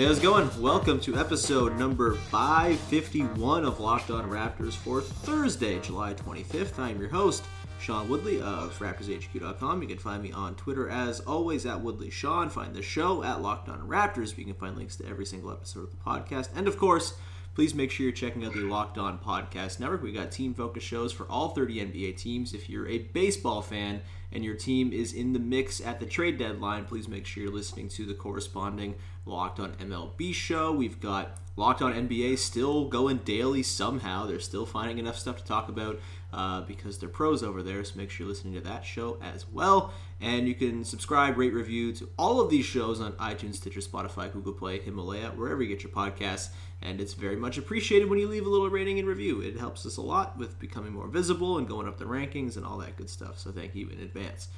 Hey, how's it going? Welcome to episode number 551 of Locked On Raptors for Thursday, July 25th. I'm your host, Sean Woodley of RaptorsHQ.com. You can find me on Twitter as always at Woodley Sean. Find the show at Locked On Raptors. You can find links to every single episode of the podcast. And of course, please make sure you're checking out the Locked On Podcast Network. We got team focused shows for all 30 NBA teams. If you're a baseball fan and your team is in the mix at the trade deadline, please make sure you're listening to the corresponding Locked On MLB show. We've got Locked On NBA still going daily somehow. They're still finding enough stuff to talk about uh, because they're pros over there. So make sure you're listening to that show as well. And you can subscribe, rate, review to all of these shows on iTunes, Stitcher, Spotify, Google Play, Himalaya, wherever you get your podcasts. And it's very much appreciated when you leave a little rating and review. It helps us a lot with becoming more visible and going up the rankings and all that good stuff. So thank you in advance.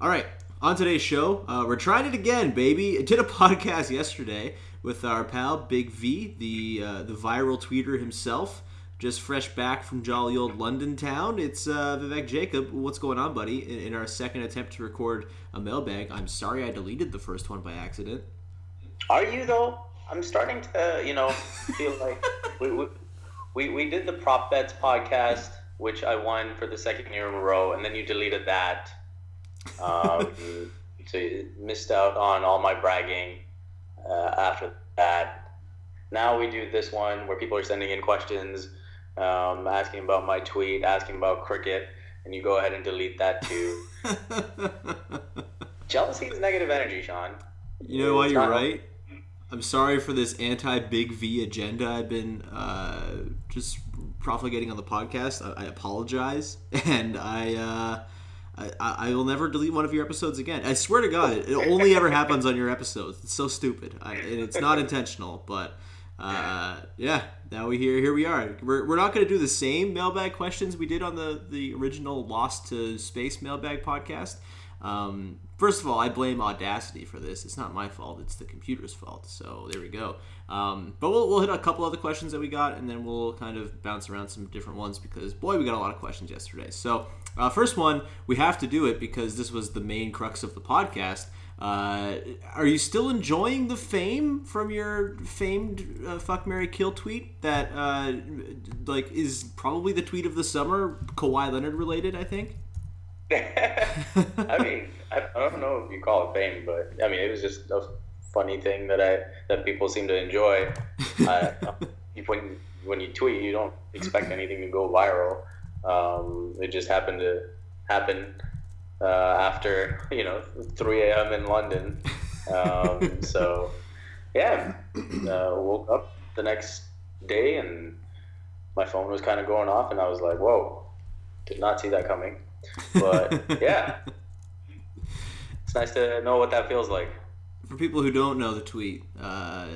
All right, on today's show, uh, we're trying it again, baby. I did a podcast yesterday with our pal Big V, the uh, the viral tweeter himself just fresh back from jolly old London town. It's uh, Vivek Jacob. What's going on, buddy? In, in, our second attempt to record a mailbag, I'm sorry I deleted the first one by accident. Are you though? I'm starting to, you know, feel like we, we, we we did the prop bets podcast, which I won for the second year in a row, and then you deleted that. Um, so you missed out on all my bragging uh, after that. Now we do this one where people are sending in questions um, asking about my tweet, asking about cricket, and you go ahead and delete that too. Jealousy is negative energy, Sean. You know why You're right. I'm sorry for this anti Big V agenda I've been uh, just profligating on the podcast. I, I apologize, and I, uh, I I will never delete one of your episodes again. I swear to God, it, only ever happens on your episodes. It's so stupid, I, and it's not intentional, but uh, yeah, now we here here we are. We're, we're not going to do the same mailbag questions we did on the the original Lost to Space mailbag podcast. Um, first of all, I blame Audacity for this. It's not my fault. It's the computer's fault. So there we go. Um, but we'll, we'll hit a couple other questions that we got, and then we'll kind of bounce around some different ones because boy, we got a lot of questions yesterday. So uh, first one, we have to do it because this was the main crux of the podcast. Uh, are you still enjoying the fame from your famed uh, "fuck Mary Kill" tweet that uh, like is probably the tweet of the summer, Kawhi Leonard related? I think. I mean, I, I don't know if you call it fame, but I mean, it was just a funny thing that I that people seem to enjoy. uh, when when you tweet, you don't expect anything to go viral. Um, it just happened to happen uh, after you know 3 a.m. in London. Um, so yeah, uh, woke up the next day and my phone was kind of going off, and I was like, "Whoa, did not see that coming." But yeah, it's nice to know what that feels like. For people who don't know the tweet, uh,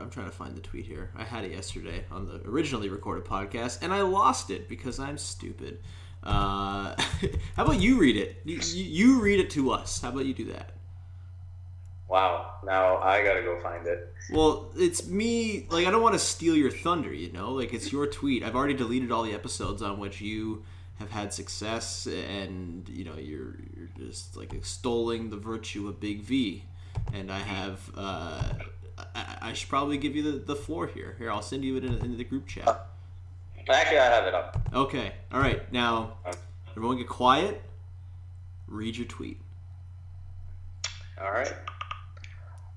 I'm trying to find the tweet here. I had it yesterday on the originally recorded podcast, and I lost it because I'm stupid. Uh, how about you read it? You, you read it to us. How about you do that? Wow. Now I gotta go find it. Well, it's me. Like I don't want to steal your thunder. You know, like it's your tweet. I've already deleted all the episodes on which you have had success, and you know you're you're just like extolling the virtue of Big V. And I have. Uh, I, I should probably give you the, the floor here. Here, I'll send you it in, into the group chat. Actually, I have it up. Okay. All right. Now, everyone get quiet. Read your tweet. All right.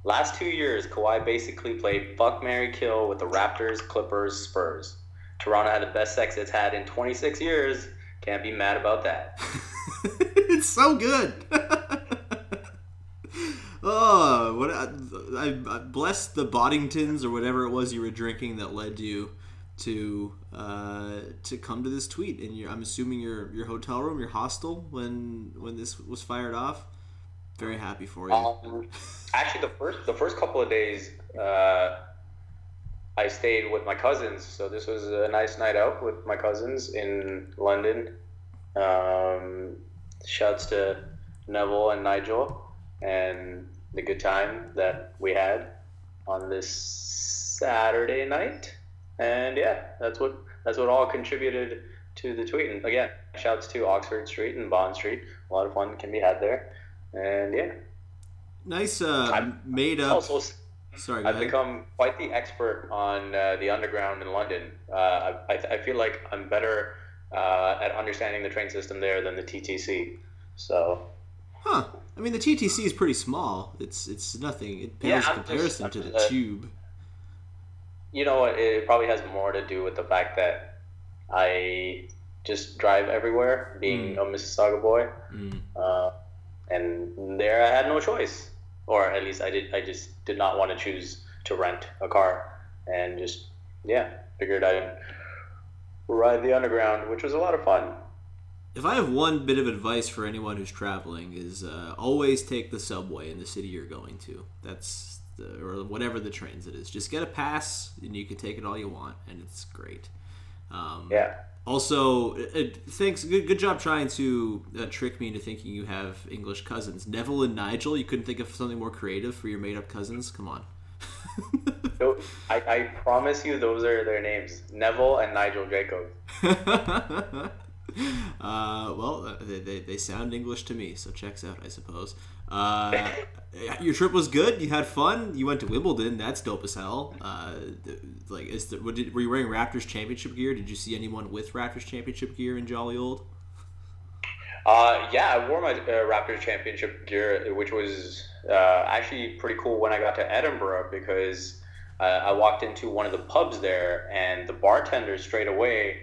Last two years, Kawhi basically played fuck, Mary, kill with the Raptors, Clippers, Spurs. Toronto had the best sex it's had in 26 years. Can't be mad about that. it's so good. oh, what I, I bless the Boddingtons or whatever it was you were drinking that led you to uh, to come to this tweet. And I'm assuming your your hotel room, your hostel, when when this was fired off. Very happy for you. Um, actually, the first the first couple of days, uh, I stayed with my cousins. So this was a nice night out with my cousins in London. Um, shouts to Neville and Nigel and the good time that we had on this Saturday night. And yeah, that's what that's what all contributed to the tweet. And again, shouts to Oxford Street and Bond Street. A lot of fun can be had there. And yeah, nice uh, I'm made up. also Sorry, I've ahead. become quite the expert on uh, the underground in London. Uh, I, I feel like I'm better uh, at understanding the train system there than the TTC. So Huh. I mean, the TTC is pretty small. It's it's nothing. It pales Yeah, in I'm just- comparison to the tube. you know what? It probably has more to do with the fact that I just drive everywhere, being a Mississauga boy. Mm. Uh, and there I had no choice, or at least I did. I just did not want to choose to rent a car, and just yeah, figured I'd ride the underground, which was a lot of fun. If I have one bit of advice for anyone who's traveling, is uh, always take the subway in the city you're going to. That's the, or whatever the transit is. Just get a pass, and you can take it all you want, and it's great. Um, Yeah. Also, uh, thanks. Good, good job trying to uh, trick me into thinking you have English cousins. Neville and Nigel. You couldn't think of something more creative for your made-up cousins. Come on. So I, I promise you, those are their names: Neville and Nigel Jacob. uh, well, uh, they, they, they sound English to me, so checks out, I suppose. Uh, your trip was good. You had fun. You went to Wimbledon. That's dope as hell. Uh, like, is the, did, were you wearing Raptors championship gear? Did you see anyone with Raptors championship gear in Jolly Old? Uh, yeah, I wore my uh, Raptors championship gear, which was actually pretty cool when I got to Edinburgh because I walked into one of the pubs there, and the bartender straight away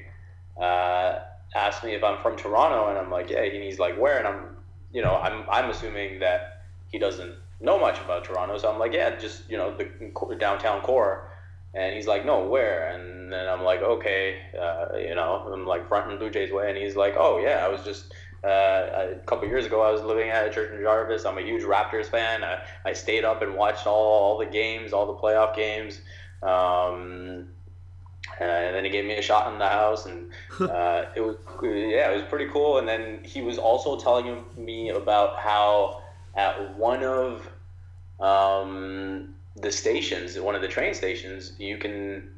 asked me if I'm from Toronto, and I'm like, yeah, and he's like, where? And I'm, you know, I'm I'm assuming that he doesn't know much about Toronto, so I'm like, yeah, just you know, the downtown core. And he's like, no, where? And then I'm like, okay, uh, you know, I'm like fronting Blue Jays way, and he's like, oh yeah, I was just uh, a couple years ago, I was living at a Church and Jarvis. I'm a huge Raptors fan. I, I stayed up and watched all, all the games, all the playoff games. Um, and then he gave me a shot in the house, and uh, it was yeah, it was pretty cool. And then he was also telling me about how at one of um, the stations, one of the train stations, you can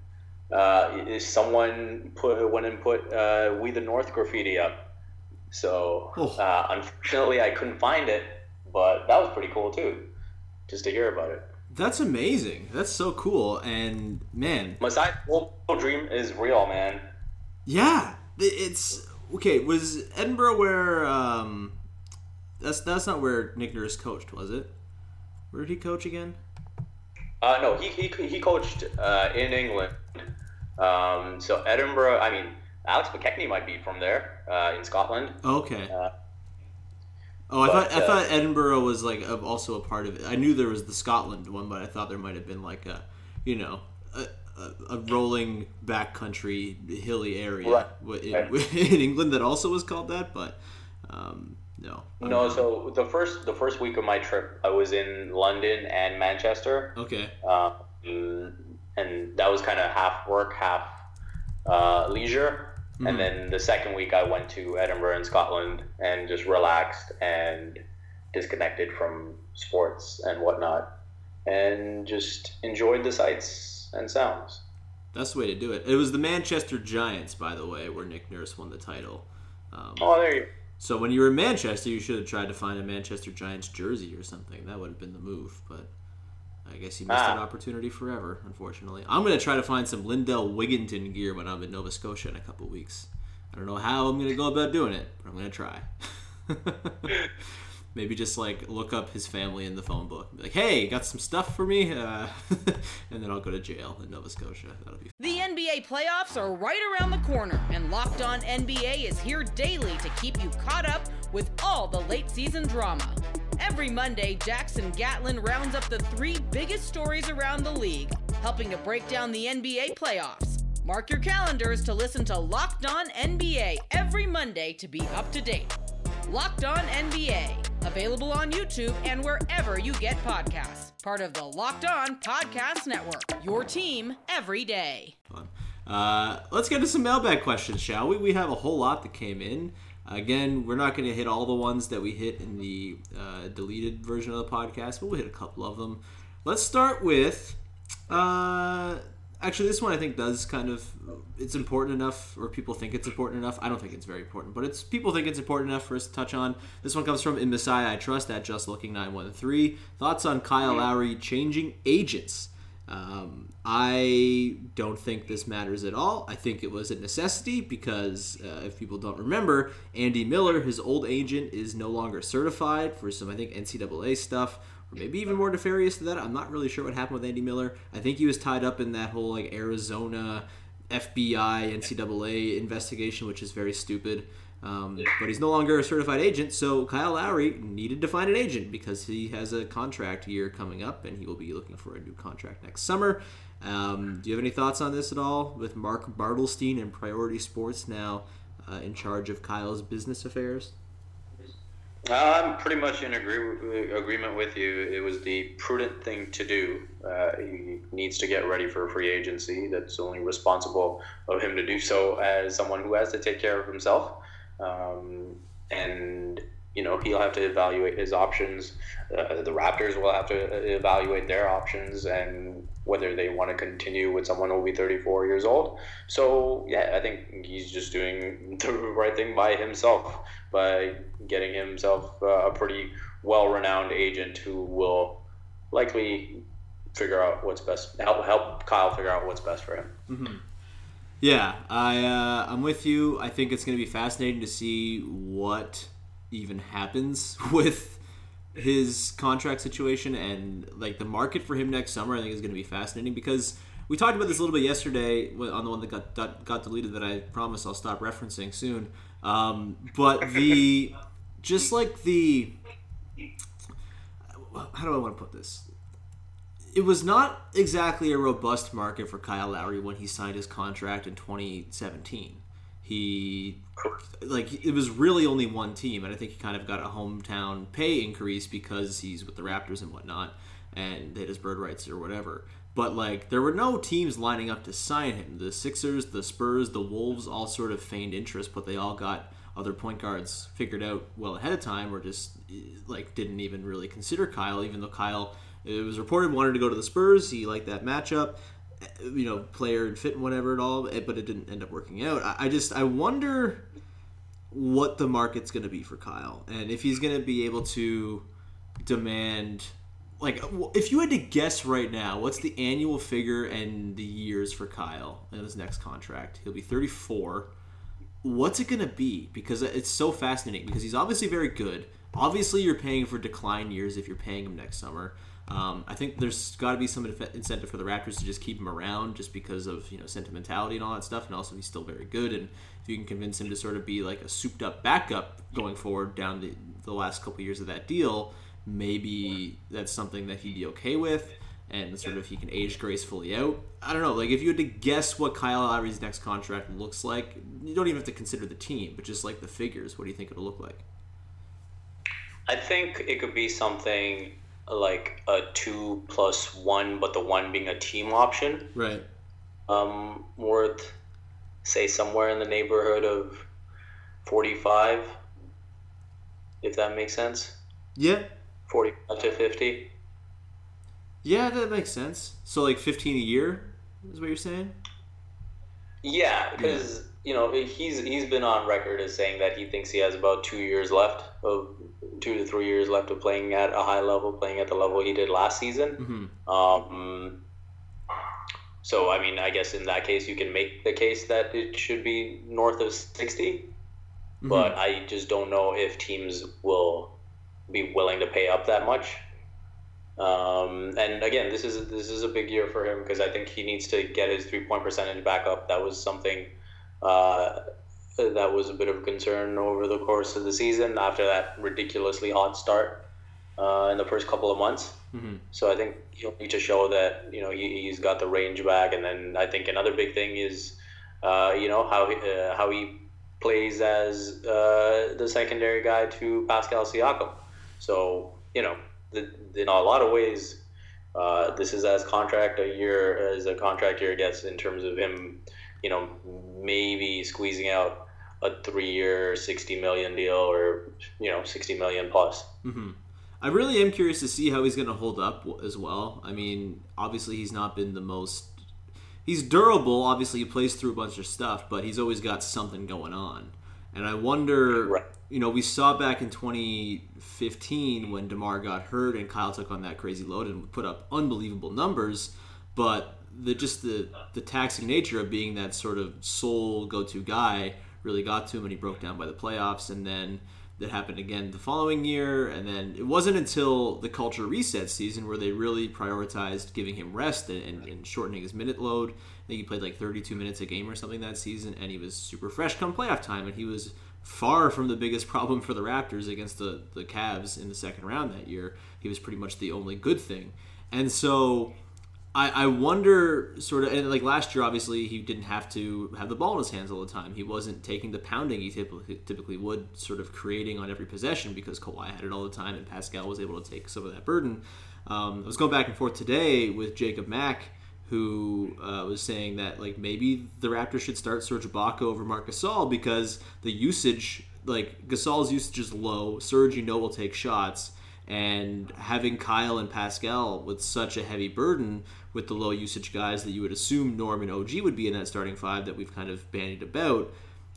uh, someone put went and put uh, "We the North" graffiti up. So uh, unfortunately, I couldn't find it, but that was pretty cool too, just to hear about it. That's amazing. That's so cool. And man, Masai Full Dream is real, man. yeah, it's okay, was Edinburgh where um, that's that's not where Nick Nurse coached, was it? Where did he coach again? Uh, no, he, he, he coached uh, in England. Um, so Edinburgh, I mean, Alex McKechnie might be from there uh, in Scotland. Okay. Uh, oh, I but, thought I uh, thought Edinburgh was like a, also a part of it. I knew there was the Scotland one, but I thought there might have been like a, you know, a, a, a rolling backcountry hilly area Right. in, Right. in England that also was called that. But um, no. No, so the first the first week of my trip, I was in London and Manchester, Okay. uh, and that was kind of half work, half uh, leisure. And then the second week, I went to Edinburgh in Scotland and just relaxed and disconnected from sports and whatnot, and just enjoyed the sights and sounds. That's the way to do it. It was the Manchester Giants, by the way, where Nick Nurse won the title. Um, Oh, there you. So when you were in Manchester, you should have tried to find a Manchester Giants jersey or something. That would have been the move, but I guess you missed Ah. that opportunity forever, unfortunately. I'm going to try to find some Lindell Wigginton gear when I'm in Nova Scotia in a couple weeks. I don't know how I'm going to go about doing it, but I'm going to try. Maybe just like look up his family in the phone book. Be like, hey, got some stuff for me? Uh, and then I'll go to jail in Nova Scotia. That'll be fun. The NBA playoffs are right around the corner, and Locked On NBA is here daily to keep you caught up with all the late season drama. Every Monday, Jackson Gatlin rounds up the three biggest stories around the league, helping to break down the NBA playoffs. Mark your calendars to listen to Locked On NBA every Monday to be up to date. Locked On NBA, available on YouTube and wherever you get podcasts. Part of the Locked On Podcast Network, your team every day. Uh, let's get to some mailbag questions, shall we? We have a whole lot that came in. Again, we're not going to hit all the ones that we hit in the uh, deleted version of the podcast, but we'll hit a couple of them. Let's start with. Uh, actually, this one I think does kind of. It's important enough, or people think it's important enough. I don't think it's very important, but it's people think it's important enough for us to touch on. This one comes from In Masai I Trust at Just Looking 913. Thoughts on Kyle Lowry changing agents? Um, I don't think this matters at all. I think it was a necessity because uh, if people don't remember, Andy Miller, his old agent, is no longer certified for some, I think, NCAA stuff, or maybe even more nefarious than that. I'm not really sure what happened with Andy Miller. I think he was tied up in that whole like Arizona FBI NCAA investigation, which is very stupid. Um, but he's no longer a certified agent, so Kyle Lowry needed to find an agent because he has a contract year coming up and he will be looking for a new contract next summer. Um, do you have any thoughts on this at all? With Mark Bartelstein and Priority Sports now uh, in charge of Kyle's business affairs? I'm pretty much in agree- agreement with you. It was the prudent thing to do. Uh, he needs to get ready for free agency. That's only responsible of him to do so as someone who has to take care of himself. Um, and you know he'll have to evaluate his options. Uh, the Raptors will have to evaluate their options and whether they want to continue with someone who will be 34 years old. So yeah, I think he's just doing the right thing by himself by getting himself uh, a pretty well-renowned agent who will likely figure out what's best help help Kyle figure out what's best for him. Yeah, I uh, I'm with you. I think it's going to be fascinating to see what even happens with his contract situation and like the market for him next summer. I think is going to be fascinating because we talked about this a little bit yesterday on the one that got got, got deleted that I promise I'll stop referencing soon. Um, but the just like the how do I want to put this? It was not exactly a robust market for Kyle Lowry when he signed his contract in 2017. He like it was really only one team, and I think he kind of got a hometown pay increase because he's with the Raptors and whatnot, and they had his bird rights or whatever. But like there were no teams lining up to sign him. The Sixers, the Spurs, the Wolves all sort of feigned interest, but they all got other point guards figured out well ahead of time, or just like didn't even really consider Kyle, even though Kyle it was reported wanted to go to the Spurs. He liked that matchup, you know, player and fit and whatever at all, eh, but it didn't end up working out. I, just I wonder what the market's going to be for Kyle, and if he's going to be able to demand. Like, if you had to guess right now, what's the annual figure and the years for Kyle in his next contract? He'll be 34. What's it going to be? Because it's so fascinating. Because he's obviously very good. Obviously, you're paying for decline years if you're paying him next summer. Um, I think there's got to be some incentive for the Raptors to just keep him around, just because of you know sentimentality and all that stuff, and also he's still very good. And if you can convince him to sort of be like a souped-up backup going forward down the, the last couple years of that deal, maybe that's something that he'd be okay with, and sort of if he can age gracefully out. I don't know. Like if you had to guess what Kyle Lowry's next contract looks like, you don't even have to consider the team, but just like the figures. What do you think it'll look like? I think it could be something like a two plus one, but the one being a team option. Right. Um, worth say somewhere in the neighborhood of forty-five, if that makes sense. Yeah. Forty-five to fifty. Yeah, that makes sense. So like 15 a year is what you're saying? Yeah, because you know he's he's been on record as saying that he thinks he has about two years left of two to three years left of playing at a high level, playing at the level he did last season. Mm-hmm. Um, so I mean, I guess in that case you can make the case that it should be north of 60 but I just don't know if teams will be willing to pay up that much. Um, and again, this is this is a big year for him because I think he needs to get his three point percentage back up. That was something uh, that was a bit of a concern over the course of the season after that ridiculously hot start uh, in the first couple of months. Mhm. So I think he'll need to show that you know he, he's got the range back. And then I think another big thing is uh, you know how he, uh, how he plays as uh, the secondary guy to Pascal Siakam. So you know, the, in a lot of ways, uh, this is as contract a year as a contract year gets in terms of him, you know, maybe squeezing out a three-year, sixty million deal or you know, sixty million plus. Mm-hmm. I really am curious to see how he's going to hold up as well. I mean, obviously he's not been the most. He's durable. Obviously, he plays through a bunch of stuff, but he's always got something going on. And I wonder, Right. You know, we saw back in 2015 when DeMar got hurt and Kyle took on that crazy load and put up unbelievable numbers, but the just the the taxing nature of being that sort of sole go-to guy really got to him and he broke down by the playoffs and then that happened again the following year. And then it wasn't until the culture reset season where they really prioritized giving him rest and, and, and shortening his minute load. I think he played like 32 minutes a game or something that season and he was super fresh come playoff time and he was far from the biggest problem for the raptors against the, the Cavs in the second round that year. He was pretty much the only good thing. And so I, I wonder sort of and like last year obviously he didn't have to have the ball in his hands all the time. He wasn't taking the pounding he typically, would sort of creating on every possession because Kawhi had it all the time and Pascal was able to take some of that burden. Um, I was going back and forth today with Jacob Mack who uh, was saying that like maybe the Raptors should start Serge Ibaka over Marc Gasol because the usage like Gasol's usage is low. Serge you know will take shots. And having Kyle and Pascal with such a heavy burden with the low usage guys that you would assume Norm and OG would be in that starting five that we've kind of bandied about,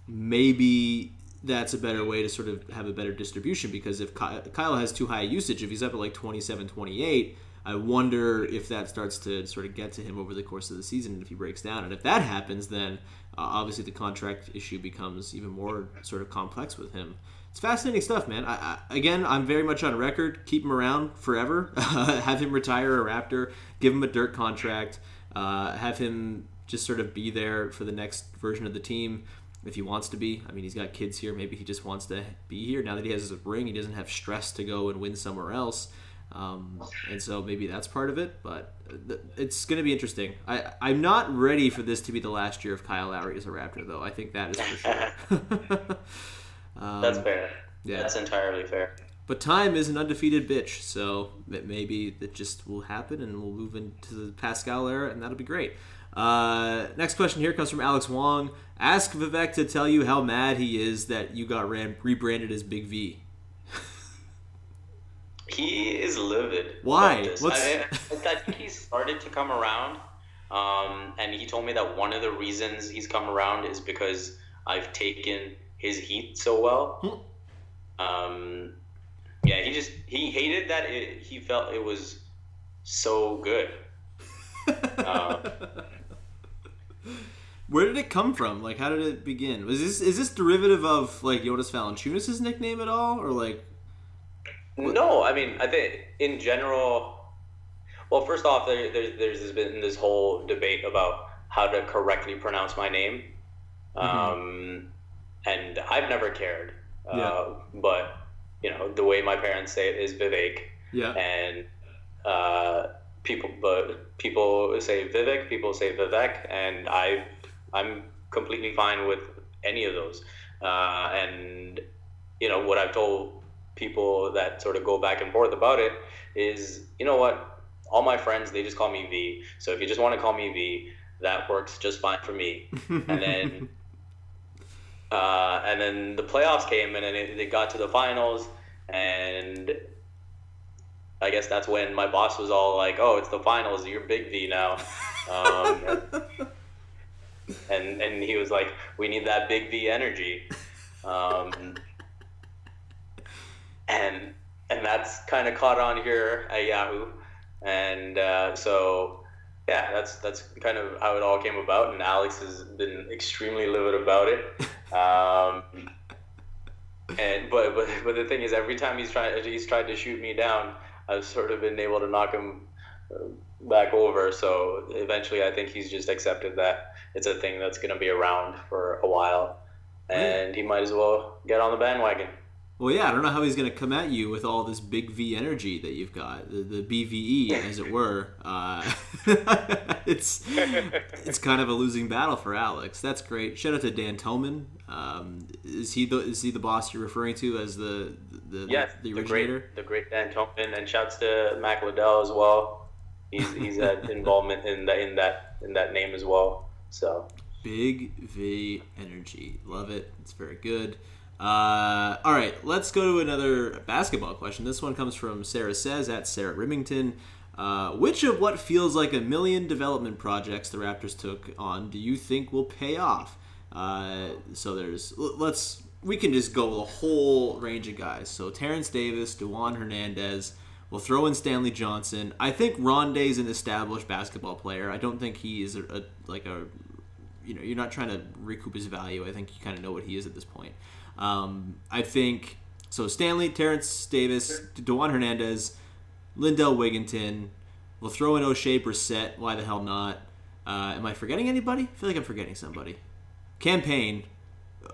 maybe that's a better way to sort of have a better distribution because if Kyle has too high usage, if he's up at like 27, 28, I wonder if that starts to sort of get to him over the course of the season and if he breaks down. And if that happens, then uh, obviously the contract issue becomes even more sort of complex with him. It's fascinating stuff, man. I, I, again, I'm very much on record. Keep him around forever. have him retire a Raptor. Give him a dirt contract. Uh, have him just sort of be there for the next version of the team if he wants to be. I mean, he's got kids here. Maybe he just wants to be here. Now that he has his ring, he doesn't have stress to go and win somewhere else. Um, and so maybe that's part of it. But th- it's going to be interesting. I, I'm not ready for this to be the last year of Kyle Lowry as a Raptor, though. I think that is for sure. um, That's fair. yeah. That's entirely fair. but time is an undefeated bitch, so maybe that just will happen, and we'll move into the Pascal era, and that'll be great. Uh, next question here comes from Alex Wong. Ask Vivek to tell you how mad he is that you got ran- rebranded as Big V. He is livid. Why? What's- I, I think he started to come around, um, and he told me that one of the reasons he's come around is because I've taken his heat so well. Um, yeah, he just he hated that it, he felt it was so good. Uh, Where did it come from? Like, how did it begin? Was this is this derivative of like Jonas Valanciunas' nickname at all, or like? No, I mean, I think in general. Well, first off, there, there's there's been this whole debate about how to correctly pronounce my name, um, and I've never cared. Yeah. Uh, but you know, the way my parents say it is Vivek, Yeah. and uh, people, but people say Vivek, people say Vivek, and I, I'm completely fine with any of those. Uh, and you know what I've told people that sort of go back and forth about it is, you know what, all my friends they just call me V. So if you just want to call me V, that works just fine for me. and then. Uh, and then the playoffs came, and then it, they got to the finals, and I guess that's when my boss was all like, "Oh, it's the finals. You're Big V now," um, and and he was like, "We need that Big V energy," um, and and that's kind of caught on here at Yahoo, and uh, so yeah, that's that's kind of how it all came about. And Alex has been extremely livid about it. Um, and but, but but the thing is, every time he's tried he's tried to shoot me down, I've sort of been able to knock him uh, back over. So eventually, I think he's just accepted that it's a thing that's going to be around for a while, and he might as well get on the bandwagon. Well, yeah, I don't know how he's going to come at you with all this big V energy that you've got, the, the BVE, as it were. Uh, it's it's kind of a losing battle for Alex. That's great. Shout out to Dan Toman. Um, is he the is he the boss you're referring to as the the, Yes, the the originator? great, the great Dan Toman, and shouts to Mac Liddell as well. He's he's had involvement in that in that in that name as well. So Big V energy. Love it. It's very good. Uh, all right, let's go to another basketball question. This one comes from Sarah Says at Sarah Remington. Uh, which of what feels like a million development projects the Raptors took on do you think will pay off? Uh, so there's let's we can just go a whole range of guys. So Terrence Davis, Dewan Hernandez. We'll throw in Stanley Johnson. I think Rondae's an established basketball player. I don't think he is a, a like a you know, you're not trying to recoup his value. I think you kind of know what he is at this point. Um, I think so. Stanley, Terrence Davis, Dewan Hernandez, Lindell Wigginton. We'll throw in Oshae Brissett. Why the hell not? Uh, am I forgetting anybody? I feel like I'm forgetting somebody. Cam Payne.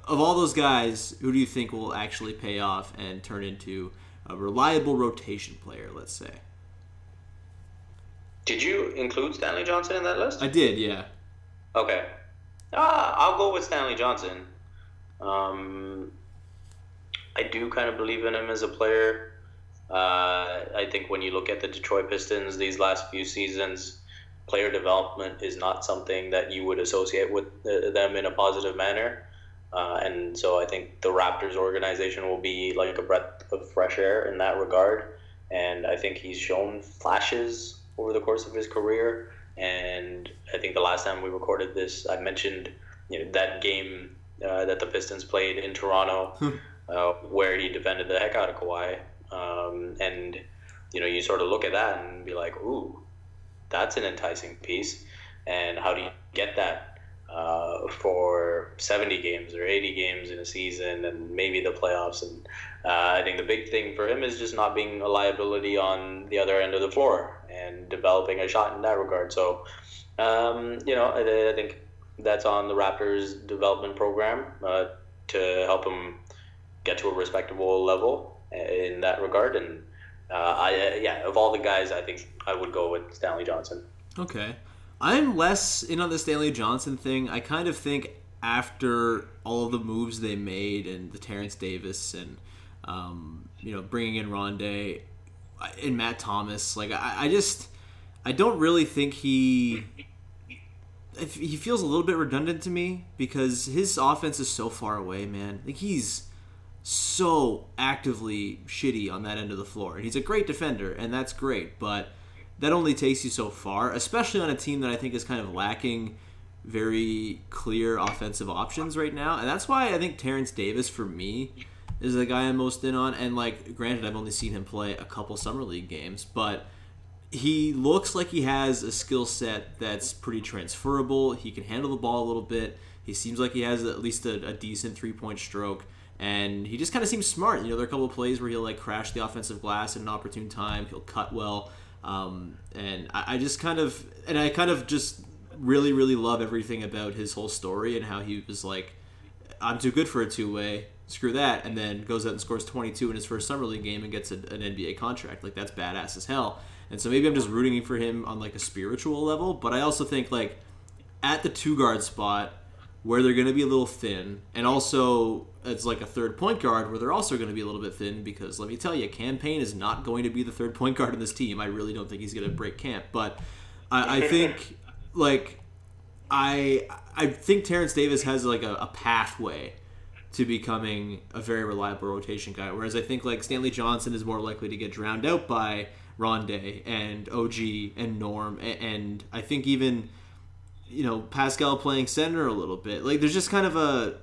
Of all those guys, who do you think will actually pay off and turn into a reliable rotation player? Let's say. did you include Stanley Johnson in that list? I did, yeah. Okay. Uh, I'll go with Stanley Johnson. Um, I do kind of believe in him as a player. Uh, I think when you look at the Detroit Pistons these last few seasons, player development is not something that you would associate with uh, them in a positive manner. Uh, and so I think the Raptors organization will be like a breath of fresh air in that regard. And I think he's shown flashes over the course of his career. And I think the last time we recorded this, I mentioned you know that game uh, that the Pistons played in Toronto, uh, where he defended the heck out of Kawhi. Um, and you know, you sort of look at that and be like, "Ooh, that's an enticing piece." And how do you get that uh, for 70 games or 80 games in a season, and maybe the playoffs? And uh, I think the big thing for him is just not being a liability on the other end of the floor and developing a shot in that regard. So, um, you know, I, I think that's on the Raptors development program uh, to help him get to a respectable level in that regard. And uh, I, yeah, of all the guys, I think I would go with Stanley Johnson. Okay. I'm less in on the Stanley Johnson thing. I kind of think after all the moves they made and the Terrence Davis and um, you know bringing in Rondae and Matt Thomas, like I, I just I don't really think he he feels a little bit redundant to me because his offense is so far away, man. Like he's so actively shitty on that end of the floor. And he's a great defender, and that's great, but that only takes you so far, especially on a team that I think is kind of lacking very clear offensive options right now. And that's why I think Terrence Davis, for me, is the guy I'm most in on. And, like, granted, I've only seen him play a couple Summer League games, but he looks like he has a skill set that's pretty transferable. He can handle the ball a little bit. He seems like he has at least a, a decent three point stroke, and he just kind of seems smart. You know, there are a couple of plays where he'll like crash the offensive glass at an opportune time. He'll cut well, um, and I, I just kind of and I kind of just really really love everything about his whole story and how he was like, I'm too good for a two way. Screw that, and then goes out and scores 22 in his first summer league game and gets a, an NBA contract. Like that's badass as hell. And so maybe I'm just rooting for him on like a spiritual level, but I also think like at the two guard spot where they're going to be a little thin, and also it's like a third point guard where they're also going to be a little bit thin because let me tell you, Cam Payne is not going to be the third point guard in this team. I really don't think he's going to break camp, but I, I think like I I think Terrence Davis has like a, a pathway to becoming a very reliable rotation guy. Whereas I think like Stanley Johnson is more likely to get drowned out by Rondae and OG and Norm, and, and I think even you know Pascal playing center a little bit. Like there's just kind of a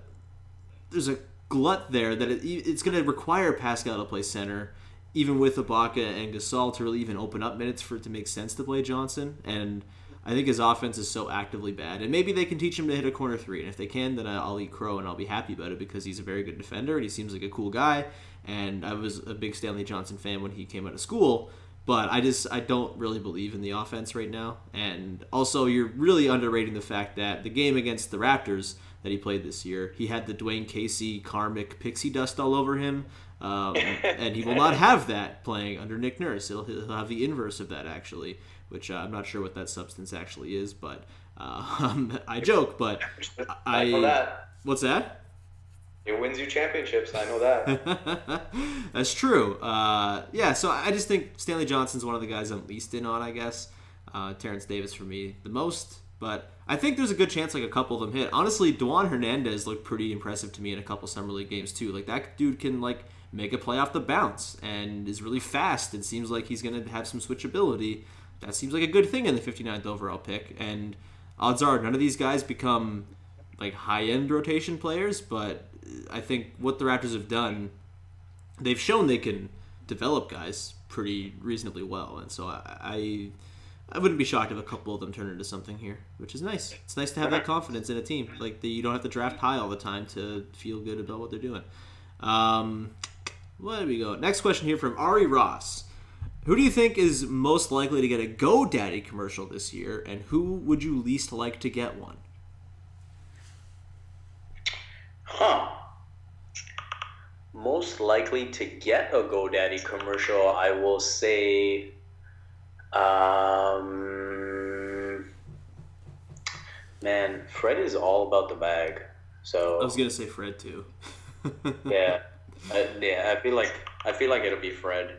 there's a glut there that it, it's going to require Pascal to play center, even with Ibaka and Gasol to really even open up minutes for it to make sense to play Johnson. And I think his offense is so actively bad, and maybe they can teach him to hit a corner three. And if they can, then I'll eat crow and I'll be happy about it because he's a very good defender and he seems like a cool guy. And I was a big Stanley Johnson fan when he came out of school. But I just I don't really believe in the offense right now, and also you're really underrating the fact that the game against the Raptors that he played this year, he had the Dwane Casey karmic pixie dust all over him, um, and he will not have that playing under Nick Nurse. He'll, he'll have the inverse of that actually, which uh, I'm not sure what that substance actually is, but uh, I joke. But I, what's that? It wins you championships. I know that. That's true. Uh, yeah, so I just think Stanley Johnson's one of the guys I'm least in on, I guess. Uh, Terrence Davis for me the most, but I think there's a good chance like a couple of them hit. Honestly, Dewan Hernandez looked pretty impressive to me in a couple summer league games too. Like that dude can like make a play off the bounce and is really fast and seems like he's gonna have some switchability. That seems like a good thing in the 59th overall pick. And odds are none of these guys become like high end rotation players, but I think what the Raptors have done, they've shown they can develop guys pretty reasonably well, and so I, I, I wouldn't be shocked if a couple of them turn into something here, which is nice. It's nice to have that confidence in a team, like that you don't have to draft high all the time to feel good about what they're doing. Um, where do we go? Next question here from Ari Ross. Who do you think is most likely to get a GoDaddy commercial this year, and who would you least like to get one? Huh. Most likely to get a GoDaddy commercial, I will say. Um, man, Fred is all about the bag. So I was gonna say Fred too. yeah, I, yeah. I feel like I feel like it'll be Fred,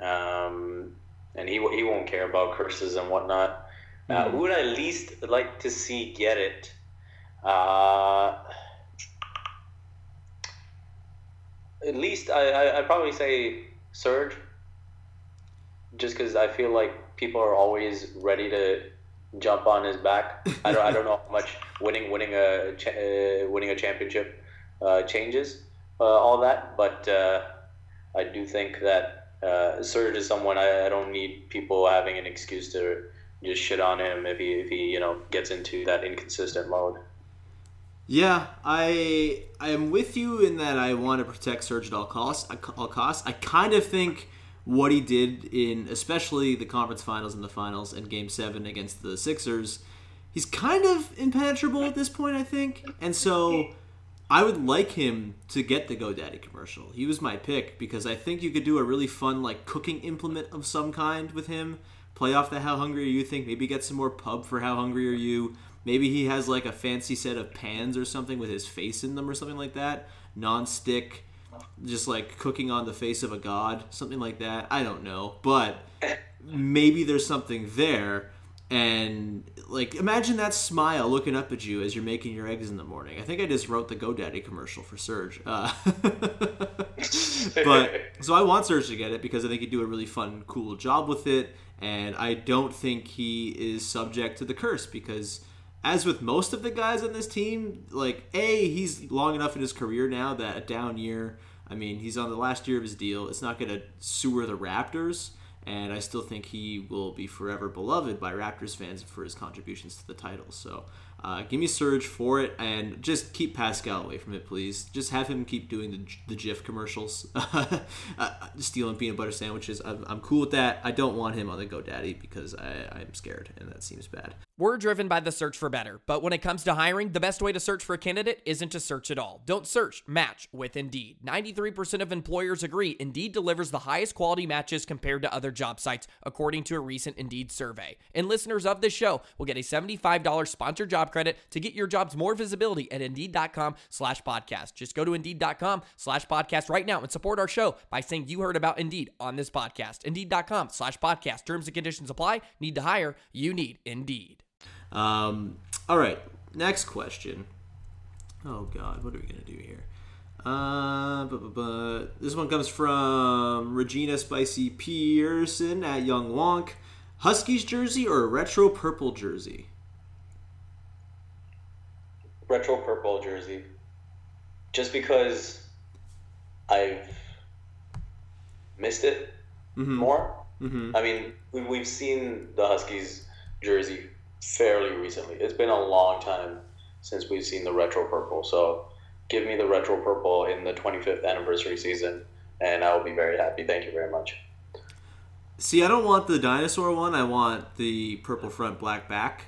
um, and he he won't care about curses and whatnot. Uh, Hmm. who would I least like to see get it? Uh, at least I, I I'd probably say Serge, just because I feel like people are always ready to jump on his back. I don't I don't know how much winning winning a uh, winning a championship uh, changes uh, all that, but uh, I do think that uh, Serge is someone I, I don't need people having an excuse to just shit on him if he if he you know gets into that inconsistent mode. Yeah, I I am with you in that I want to protect Serge at all costs. All costs. I kind of think what he did in especially the conference finals and the finals and Game Seven against the Sixers, he's kind of impenetrable at this point. I think, and so I would like him to get the GoDaddy commercial. He was my pick because I think you could do a really fun like cooking implement of some kind with him. Play off the How Hungry Are You think. Maybe get some more pub for How Hungry Are You. Maybe he has like a fancy set of pans or something with his face in them or something like that. Non-stick, just like cooking on the face of a god, something like that. I don't know, but maybe there's something there. And like, imagine that smile looking up at you as you're making your eggs in the morning. I think I just wrote the GoDaddy commercial for Serge. Uh, but so I want Serge to get it because I think he'd do a really fun, cool job with it. And I don't think he is subject to the curse because, as with most of the guys on this team, like a he's long enough in his career now that a down year. I mean, he's on the last year of his deal. It's not going to sewer the Raptors. and I still think he will be forever beloved by Raptors fans for his contributions to the title. So uh, give me Serge for it, and just keep Pascal away from it, please. Just have him keep doing the, the Jif commercials, uh, stealing peanut butter sandwiches. I'm, I'm cool with that. I don't want him on the GoDaddy because I, I'm scared, and that seems bad. We're driven by the search for better, but when it comes to hiring, the best way to search for a candidate isn't to search at all. Don't search, match with Indeed. 93% of employers agree Indeed delivers the highest quality matches compared to other job sites, according to a recent Indeed survey. And listeners of this show will get a $75 sponsored job credit to get your jobs more visibility at Indeed.com slash podcast. Just go to Indeed.com slash podcast right now and support our show by saying you heard about Indeed on this podcast. Indeed.com slash podcast. Terms and conditions apply. Need to hire? You need Indeed. Um, all right, next question. Oh God, what are we gonna do here? Uh, but, but, this one comes from Regina Spicy Pearson at Young Wonk. Huskies jersey or a retro purple jersey? Retro purple jersey just because I've missed it mm-hmm. more. Mm-hmm. I mean, we, we've seen the Huskies jersey fairly recently. It's been a long time since we've seen the retro purple. So give me the retro purple in the 25th anniversary season, and I will be very happy. Thank you very much. See, I don't want the dinosaur one. I want the purple front, black back.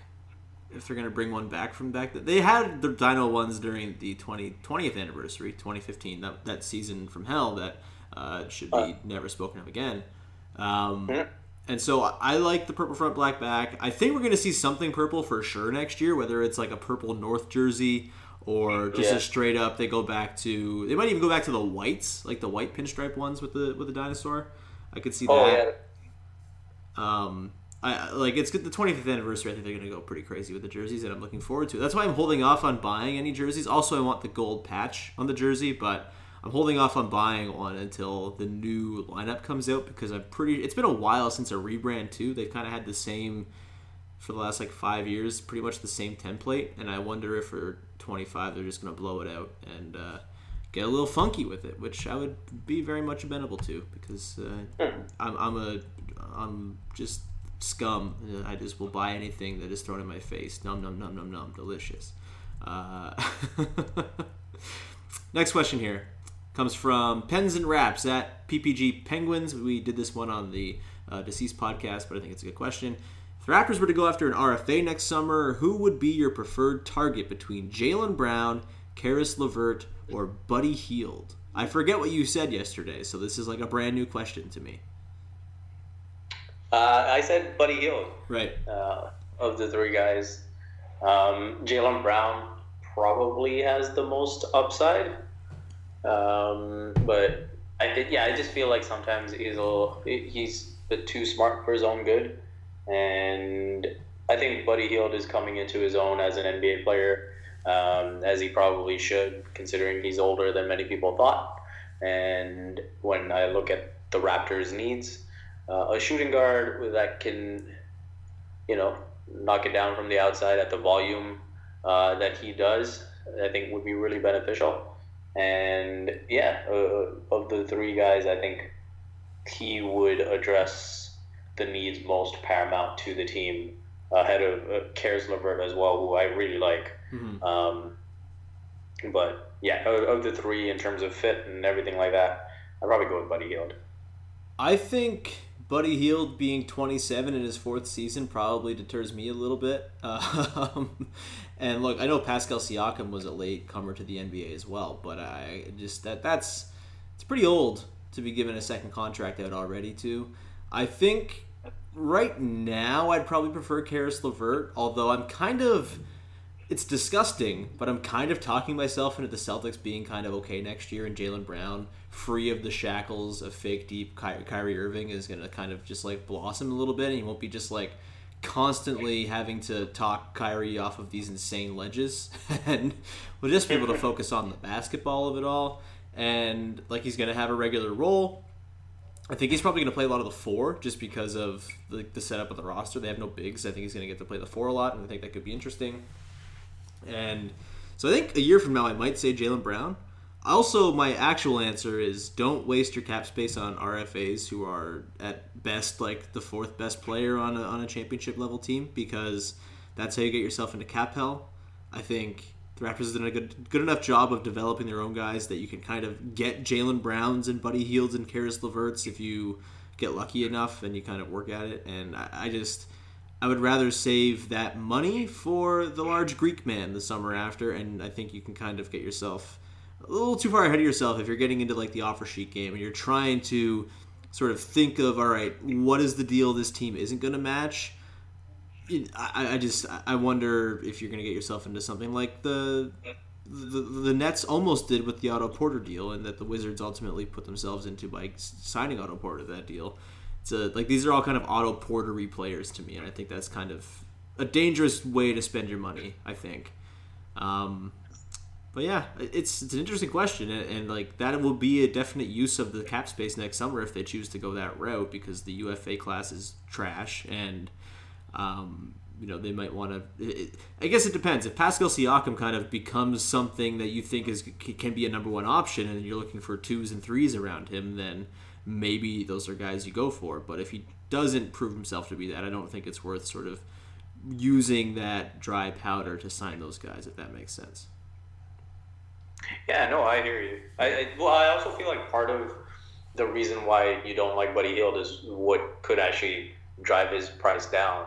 If they're gonna bring one back from back, they had the dino ones during the 20, 20th anniversary, 2015, that, that season from hell that uh, should be never spoken of again. Um, and so I like the purple front, black back. I think we're gonna see something purple for sure next year, whether it's like a purple North jersey or just Yeah. a straight up. They go back to. They might even go back to the whites, like the white pinstripe ones with the with the dinosaur. I could see Oh, that. yeah. Um, I like it's. The 25th anniversary. I think they're gonna go pretty crazy with the jerseys, and I'm looking forward to. it. That's why I'm holding off on buying any jerseys. Also, I want the gold patch on the jersey, but I'm holding off on buying one until the new lineup comes out because I'm pretty. It's been a while since a rebrand too. They've kind of had the same for the last like five years, pretty much the same template, and I wonder if for 25 they're just gonna blow it out and. Uh, Get a little funky with it, which I would be very much amenable to because uh, I'm, I'm a I'm just scum. I just will buy anything that is thrown in my face. Num num num num num. Delicious. Uh, next question here comes from Pens and Wraps at PPG Penguins. We did this one on the uh, Deceased podcast, but I think it's a good question. If the Raptors were to go after an RFA next summer, who would be your preferred target between Jaylen Brown, Caris LeVert, or Buddy Hield? I forget what you said yesterday, so this is like a brand new question to me. Uh, I said Buddy Hield. Right. uh, of the three guys. Um, Jaylen Brown probably has the most upside, um, but I did, yeah, I just feel like sometimes he's a little, he's a bit too smart for his own good, and I think Buddy Hield is coming into his own as an NBA player, um, as he probably should, considering he's older than many people thought. And when I look at the Raptors' needs, uh, a shooting guard that can you know, knock it down from the outside at the volume uh, that he does, I think would be really beneficial. And yeah, uh, of the three guys, I think he would address the needs most paramount to the team ahead of uh, Caris LeVert as well, who I really like. Um, but yeah, of, of the three in terms of fit and everything like that, I'd probably go with Buddy Hield. I think Buddy Hield being 27 in his fourth season probably deters me a little bit. Um, and look, I know Pascal Siakam was a late comer to the NBA as well, but I just that that's it's pretty old to be given a second contract out already. Too, I think right now I'd probably prefer Caris LeVert, although I'm kind of it's disgusting, but I'm kind of talking myself into the Celtics being kind of okay next year, and Jaylen Brown, free of the shackles of fake deep Ky- Kyrie Irving, is going to kind of just like blossom a little bit, and he won't be just like constantly having to talk Kyrie off of these insane ledges, and we'll just be able to focus on the basketball of it all, and like he's going to have a regular role. I think he's probably going to play a lot of the four just because of the, the setup of the roster. They have no bigs. I think he's going to get to play the four a lot, and I think that could be interesting. And so I think a year from now, I might say Jaylen Brown, also, my actual answer is don't waste your cap space on RFAs who are at best like the fourth best player on a, on a championship level team because that's how you get yourself into cap hell. I think the Raptors have done a good good enough job of developing their own guys that you can kind of get Jaylen Browns and Buddy Hields and Caris LeVerts if you get lucky enough and you kind of work at it. And I, I just I would rather save that money for the large Greek man the summer after, and I think you can kind of get yourself a little too far ahead of yourself if you're getting into like the offer sheet game and you're trying to sort of think of all right, what is the deal this team isn't going to match. I, I just I wonder if you're going to get yourself into something like the, the the Nets almost did with the Otto Porter deal, and that the Wizards ultimately put themselves into by signing Otto Porter that deal. It's like these are all kind of Otto Portery players to me, and I think that's kind of a dangerous way to spend your money. I think. Um, but yeah, it's it's an interesting question, and, and, like that will be a definite use of the cap space next summer if they choose to go that route because the UFA class is trash, and um, you know they might want to. I guess it depends. If Pascal Siakam kind of becomes something that you think is can be a number one option, and you're looking for twos and threes around him, then maybe those are guys you go for. But if he doesn't prove himself to be that, I don't think it's worth sort of using that dry powder to sign those guys. If that makes sense. Yeah, no, I hear you. I, I well, I also feel like part of the reason why you don't like Buddy Hield is what could actually drive his price down.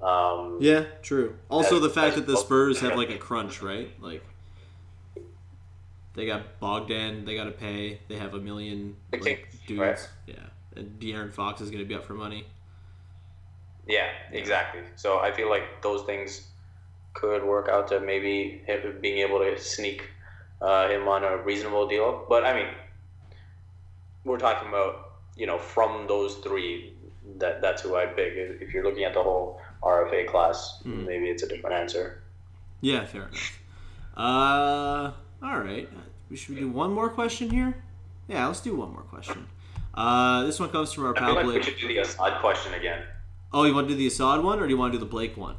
Um, yeah, true. Also, as, the fact that the Spurs have like a crunch, right? Like they got Bogdan, they got to pay. They have a million like, dudes. Right. Yeah, and De'Aaron Fox is going to be up for money. Yeah, exactly. So I feel like those things could work out to maybe him being able to sneak uh, him on a reasonable deal. But I mean, we're talking about you know from those three. That that's who I pick. If you're looking at the whole RFA class, mm. maybe it's a different answer. Yeah, fair enough. Uh, all right. We should we do one more question here? Yeah, let's do one more question. Uh, this one comes from our I pal like Blake. We should do the Assad question again. Oh, you want to do the Assad one, or do you want to do the Blake one?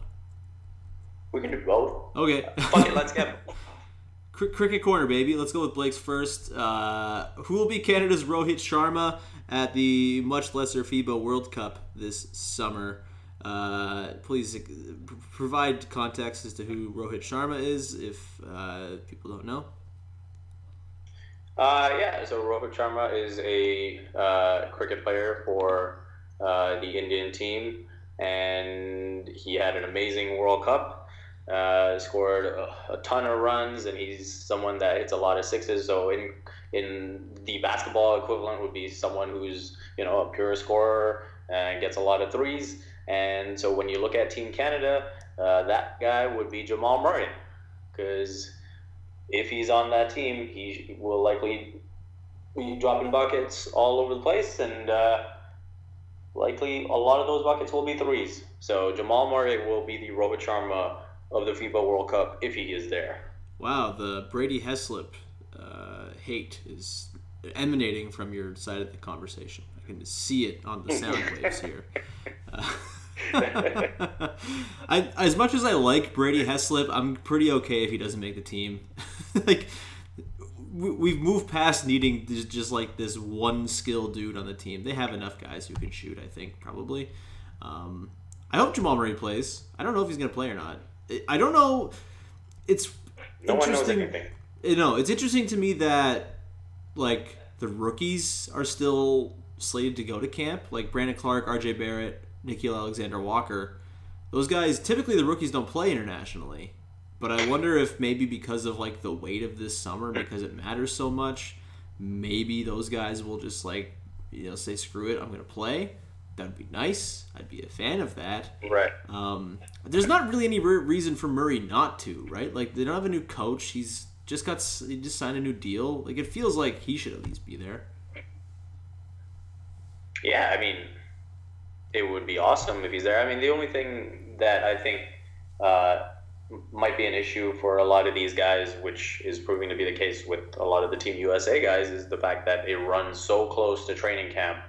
We can do both. Okay. Fuck it, let's get cricket corner, baby. Let's go with Blake's first. Uh, who will be Canada's Rohit Sharma at the much lesser FIBA World Cup this summer? Uh, please provide context as to who Rohit Sharma is if uh, people don't know. Uh, yeah, so Rohit Sharma is a uh, cricket player for uh, the Indian team, and he had an amazing World Cup uh, scored a, a, ton of runs, and he's someone that hits a lot of sixes. So in in the basketball equivalent would be someone who's you know a pure scorer and gets a lot of threes. And so when you look at Team Canada, uh, that guy would be Jamal Murray, because if he's on that team, he will likely be dropping buckets all over the place, and uh, likely a lot of those buckets will be threes. So Jamal Murray will be the Rohit Sharma of the FIBA World Cup if he is there. Wow, the Brady Heslip uh, hate is emanating from your side of the conversation. I can see it on the sound waves here. Uh, I, as much as I like Brady Heslip, I'm pretty okay if he doesn't make the team. like we've moved past needing just like this one skill dude on the team. They have enough guys who can shoot. I think probably. Um, I hope Jamal Murray plays. I don't know if he's going to play or not. I don't know. It's no interesting. You know, it's interesting to me that like the rookies are still slated to go to camp, like Brandon Clarke, R.J. Barrett, Nickeil Alexander Walker. Those guys typically the rookies don't play internationally, but I wonder if maybe because of like the weight of this summer, because it matters so much, maybe those guys will just like you know say screw it, I'm gonna play that'd be nice. I'd be a fan of that. Right. Um, there's not really any re- reason for Murray not to, right? Like they don't have a new coach. He's just got he just signed a new deal. Like it feels like he should at least be there. Yeah, I mean, it would be awesome if he's there. I mean, the only thing that I think uh, might be an issue for a lot of these guys, which is proving to be the case with a lot of the Team USA guys, is the fact that it runs so close to training camp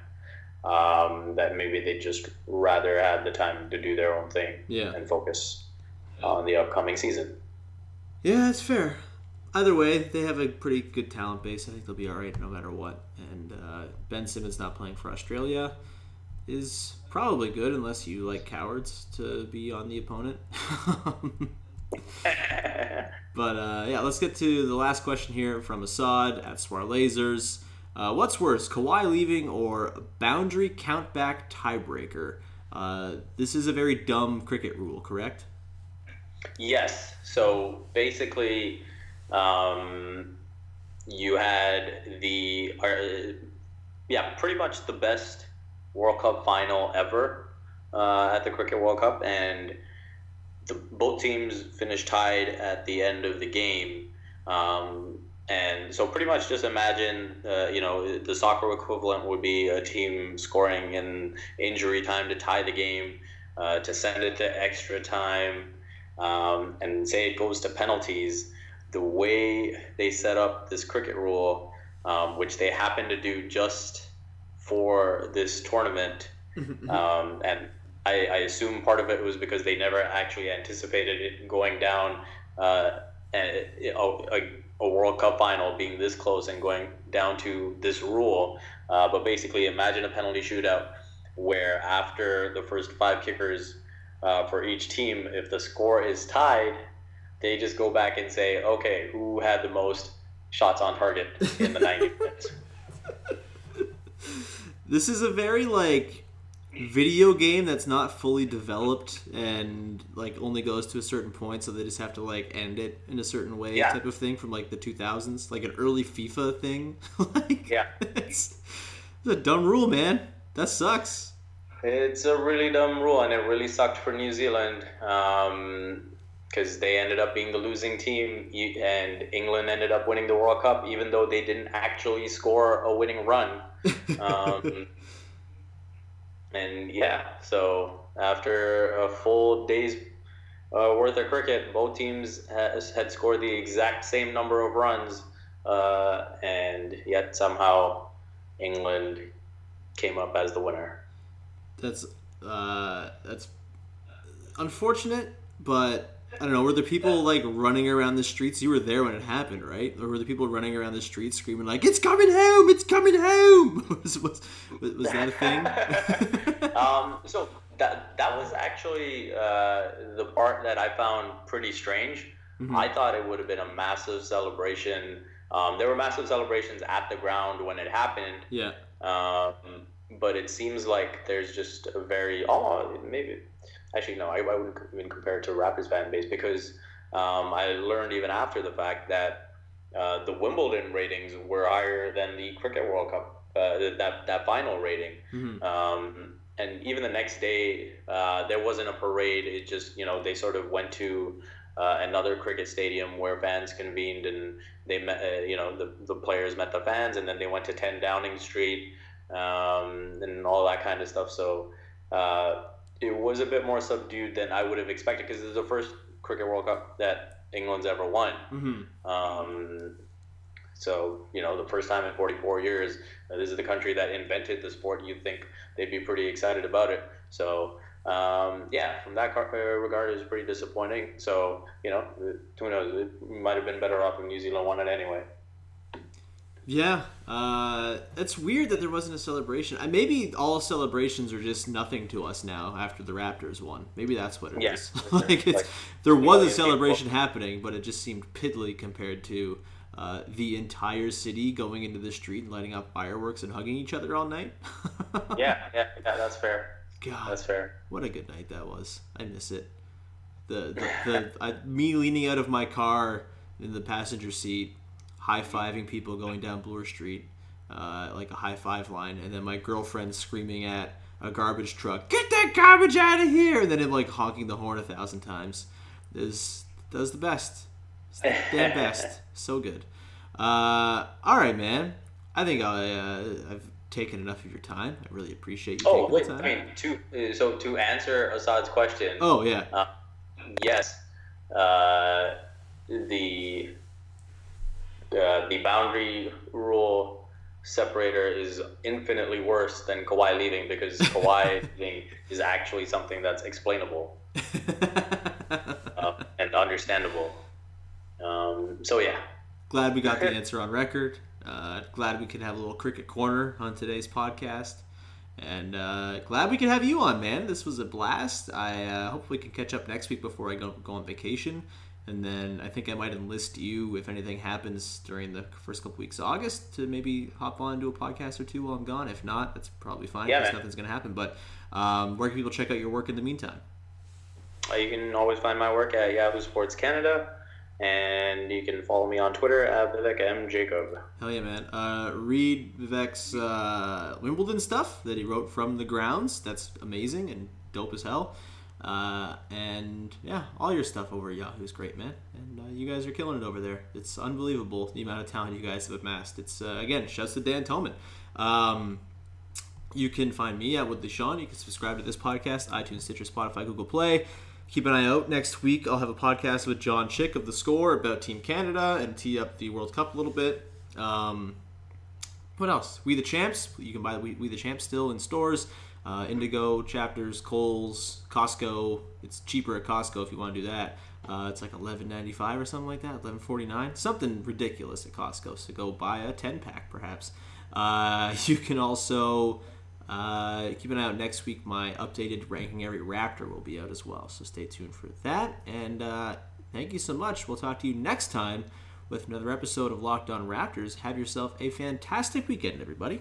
um, that maybe they just rather have the time to do their own thing yeah. and focus on the upcoming season. Yeah, that's fair. Either way, they have a pretty good talent base. I think they'll be all right no matter what. And uh, Ben Simmons not playing for Australia is probably good unless you like cowards to be on the opponent. but uh, yeah, let's get to the last question here from Assad at Swar Lasers. Uh, what's worse, Kawhi leaving or boundary countback tiebreaker? Uh, this is a very dumb cricket rule, correct? Yes. So basically, um, you had the uh, yeah, pretty much the best World Cup final ever uh, at the Cricket World Cup, and the, both teams finished tied at the end of the game. Um, and so, pretty much, just imagine, uh, you know, the soccer equivalent would be a team scoring in injury time to tie the game, uh, to send it to extra time, um, and say it goes to penalties. The way they set up this cricket rule, um, which they happen to do just for this tournament, um, and I, I, assume part of it was because they never actually anticipated it going down. Uh, and a, a, a, World Cup final being this close and going down to this rule. Uh, but basically, imagine a penalty shootout where after the first five kickers uh, for each team, if the score is tied, they just go back and say, okay, who had the most shots on target in the 90 minutes? This is a very like video game that's not fully developed and like only goes to a certain point so they just have to like end it in a certain way yeah. type of thing from like the 2000s like an early fifa thing. Like yeah. it's, it's a dumb rule man. That sucks. It's a really dumb rule and it really sucked for new zealand um, because they ended up being the losing team and england ended up winning the world cup even though they didn't actually score a winning run um, and yeah, so after a full day's uh, worth of cricket, both teams has, had scored the exact same number of runs, uh, and yet somehow England came up as the winner. That's uh, that's unfortunate, but I don't know. Were the people like running around the streets? You were there when it happened, right? Or were the people running around the streets screaming like, "It's coming home! It's coming home!" was, was, was that a thing? um, so that that was actually uh, the part that I found pretty strange. Mm-hmm. I thought it would have been a massive celebration. Um, there were massive celebrations at the ground when it happened. Yeah. Um, but it seems like there's just a very oh maybe actually no, I, I wouldn't even compare it to Raptors fan base because um, I learned even after the fact that uh, the Wimbledon ratings were higher than the Cricket World Cup uh, that that final rating. Mm-hmm. Um, and even the next day, uh, there wasn't a parade. It just you know they sort of went to uh, another cricket stadium where fans convened and they met. Uh, you know the the players met the fans, and then they went to 10 Downing Street um, and all that kind of stuff. So uh, it was a bit more subdued than I would have expected because this is the first Cricket World Cup that England's ever won. Mm-hmm. Um, so, you know, the first time in 44 years, uh, this is the country that invented the sport. You'd think they'd be pretty excited about it. So, um, yeah, from that uh, regard, it was pretty disappointing. So, you know, who knows? It might have been better off if New Zealand won it anyway. Yeah, uh, it's weird that there wasn't a celebration. Uh, maybe all celebrations are just nothing to us now after the Raptors won. Maybe that's what it yeah. is. like, like there was a celebration people. happening, but it just seemed piddly compared to uh, the entire city going into the street and lighting up fireworks and hugging each other all night. yeah, yeah, yeah, that's fair. God, that's fair. What a good night that was. I miss it. The the, the I, me leaning out of my car in the passenger seat high fiving people going down Bloor Street, uh, like a high five line, and then my girlfriend screaming at a garbage truck, "Get that garbage out of here!" and then him like honking the horn a thousand times. Is does the best, it's the damn best, so good. Uh, all right, man. I think I uh, I've taken enough of your time. I really appreciate you. Oh wait, I mean, to so to answer Assad's question. Oh yeah. Uh, yes. Uh, the uh, the boundary rule separator is infinitely worse than Kawhi leaving because Kawhi leaving is actually something that's explainable uh, and understandable. Um, so yeah, glad we got the answer on record. Uh, glad we could have a little cricket corner on today's podcast. And uh, glad we could have you on, man. This was a blast. I uh, hope we can catch up next week before I go, go on vacation. And then I think I might enlist you if anything happens during the first couple weeks of August to maybe hop on to a podcast or two while I'm gone. If not, that's probably fine Yeah, because nothing's going to happen. But um, where can people check out your work in the meantime? Uh, you can always find my work at Yahoo Sports Canada, and you can follow me on Twitter at Vivek M Jacob. Hell yeah, man. Uh, read Vivek's uh, Wimbledon stuff that he wrote from the grounds. That's amazing and dope as hell. Uh, and yeah, all your stuff over at Yahoo is great, man. And uh, you guys are killing it over there. It's unbelievable the amount of talent you guys have amassed. It's uh, again, shouts to Dan Toman. Um, you can find me at Woodley Sean. You can subscribe to this podcast, iTunes, Stitcher, Spotify, Google Play. Keep an eye out. Next week, I'll have a podcast with John Chick of The Score about Team Canada and tee up the World Cup a little bit. Um, what else? We the Champs. You can buy We, we the Champs still in stores. Uh, Indigo, Chapters, Coles, Costco. It's cheaper at Costco if you want to do that. Uh, it's like eleven ninety five or something like that, eleven forty nine, something ridiculous at Costco. So go buy a ten pack, perhaps. Uh, you can also uh, keep an eye out next week. My updated ranking every Raptor will be out as well. So stay tuned for that. And uh, thank you so much. We'll talk to you next time with another episode of Locked On Raptors. Have yourself a fantastic weekend, everybody.